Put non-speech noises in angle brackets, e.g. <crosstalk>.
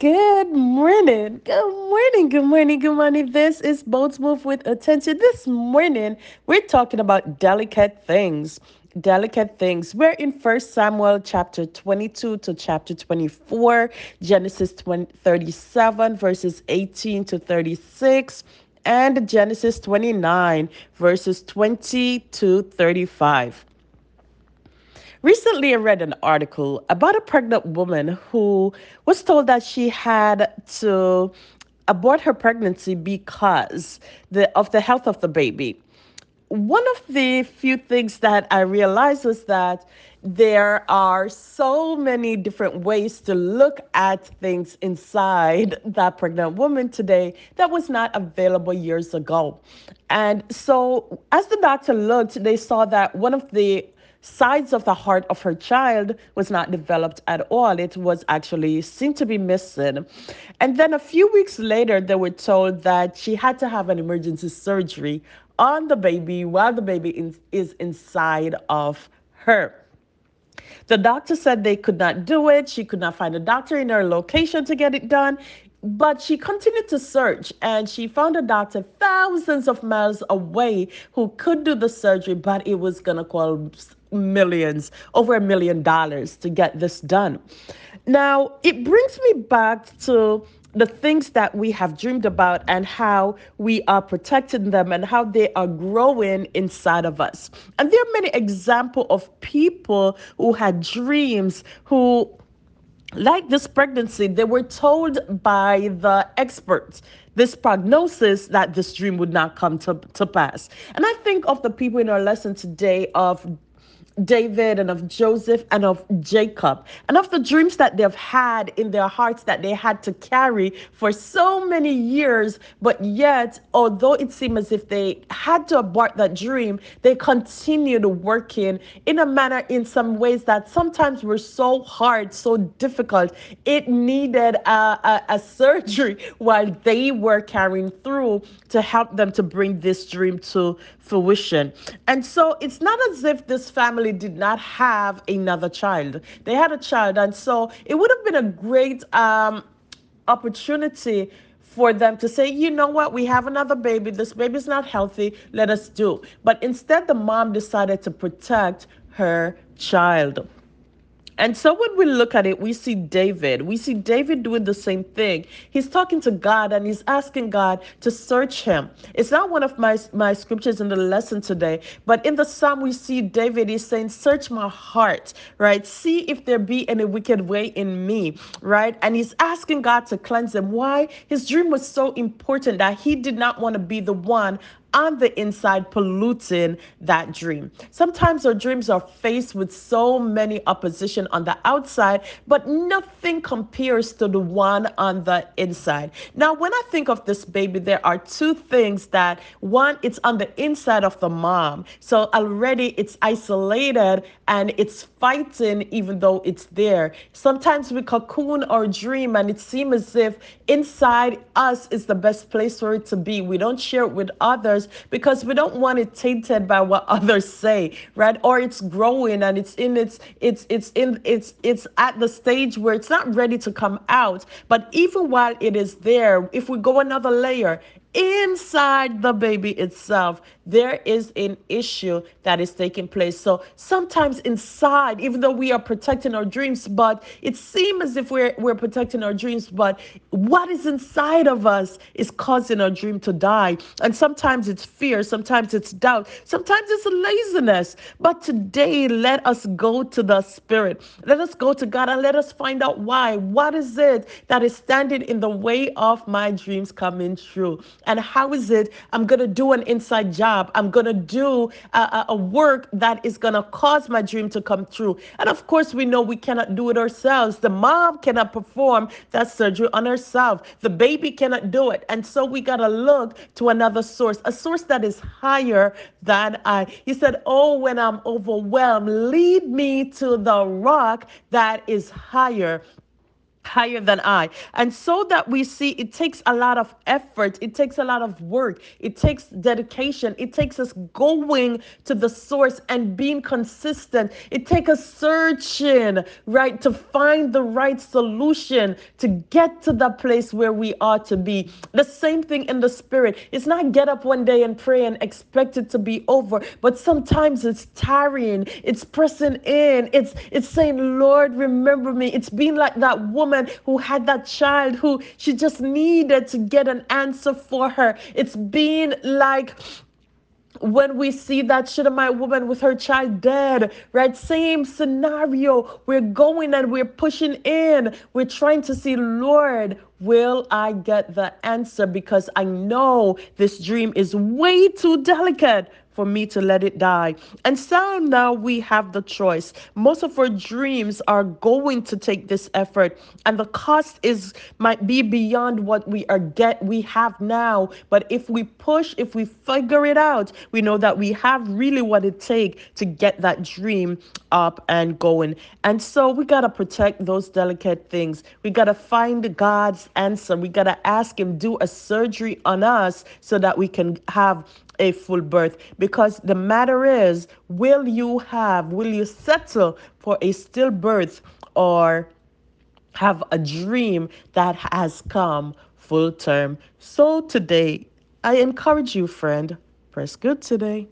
Good morning. Good morning. Good morning. Good morning. This is Boats Move with Attention. This morning, we're talking about delicate things. Delicate things. We're in First Samuel chapter 22 to chapter 24, Genesis 20, 37, verses 18 to 36, and Genesis 29, verses 20 to 35. Recently, I read an article about a pregnant woman who was told that she had to abort her pregnancy because the, of the health of the baby. One of the few things that I realized was that there are so many different ways to look at things inside that pregnant woman today that was not available years ago. And so, as the doctor looked, they saw that one of the sides of the heart of her child was not developed at all. It was actually seemed to be missing. And then a few weeks later, they were told that she had to have an emergency surgery on the baby while the baby in, is inside of her. The doctor said they could not do it. She could not find a doctor in her location to get it done. But she continued to search and she found a doctor thousands of miles away who could do the surgery, but it was going to cost millions, over a million dollars to get this done. Now, it brings me back to the things that we have dreamed about and how we are protecting them and how they are growing inside of us. And there are many examples of people who had dreams who like this pregnancy, they were told by the experts this prognosis that this dream would not come to, to pass. And I think of the people in our lesson today of David and of Joseph and of Jacob and of the dreams that they've had in their hearts that they had to carry for so many years. But yet, although it seemed as if they had to abort that dream, they continued working in a manner, in some ways that sometimes were so hard, so difficult. It needed a, a, a surgery <laughs> while they were carrying through to help them to bring this dream to fruition. And so it's not as if this family did not have another child. They had a child. And so it would have been a great um, opportunity for them to say, you know what, we have another baby. This baby's not healthy. Let us do. But instead, the mom decided to protect her child. And so when we look at it, we see David. We see David doing the same thing. He's talking to God and he's asking God to search him. It's not one of my, my scriptures in the lesson today, but in the psalm, we see David is saying, Search my heart, right? See if there be any wicked way in me, right? And he's asking God to cleanse him. Why? His dream was so important that he did not want to be the one on the inside polluting that dream. Sometimes our dreams are faced with so many opposition on the outside, but nothing compares to the one on the inside. Now, when I think of this baby, there are two things that one, it's on the inside of the mom. So already it's isolated and it's fighting even though it's there. Sometimes we cocoon our dream and it seems as if inside us is the best place for it to be. We don't share it with others because we don't want it tainted by what <laughs> others say, right? Or it's growing and it's in its it's it's in it's it's at the stage where it's not ready to come out. But even while it is there, if we go another layer, inside the baby itself, there is an issue that is taking place. So sometimes inside, even though we are protecting our dreams, but it seems as if we're, we're protecting our dreams, but what is inside of us is causing our dream to die. And sometimes it's fear, sometimes it's doubt, sometimes it's laziness. But today, let us go to the Spirit. Let us go to God and let us find out why. What is it that is standing in the way of my dreams coming true? And how is it I'm going to do an inside job? I'm going to do a, a work that is going to cause my dream to come true. And of course, we know we cannot do it ourselves. The mom cannot perform that surgery on herself, the baby cannot do it. And so we got to look to another source, a source that is higher than I. He said, Oh, when I'm overwhelmed, lead me to the rock that is higher higher than I. And so that we see it takes a lot of effort, it takes a lot of work, it takes dedication, it takes us going to the source and being consistent. It takes us searching, right, to find the right solution to get to the place where we are to be. The same thing in the spirit. It's not get up one day and pray and expect it to be over, but sometimes it's tarrying, it's pressing in, it's it's saying, Lord, remember me. It's being like that woman who had that child who she just needed to get an answer for her. It's being like when we see that Shunammite woman with her child dead, right? Same scenario. We're going and we're pushing in. We're trying to see, Lord, will I get the answer? Because I know this dream is way too delicate for me to let it die. And so now we have the choice. Most of our dreams are going to take this effort, and the cost is might be beyond what we are get we have now. But if we push, if we figure it out, we know that we have really what it takes to get that dream up and going. And so we gotta protect those delicate things. We gotta find God's answer. We gotta ask Him do a surgery on us so that we can have a full birth. Because the matter is will you have will you settle for a stillbirth or have a dream that has come full term? So today i encourage you friend press good today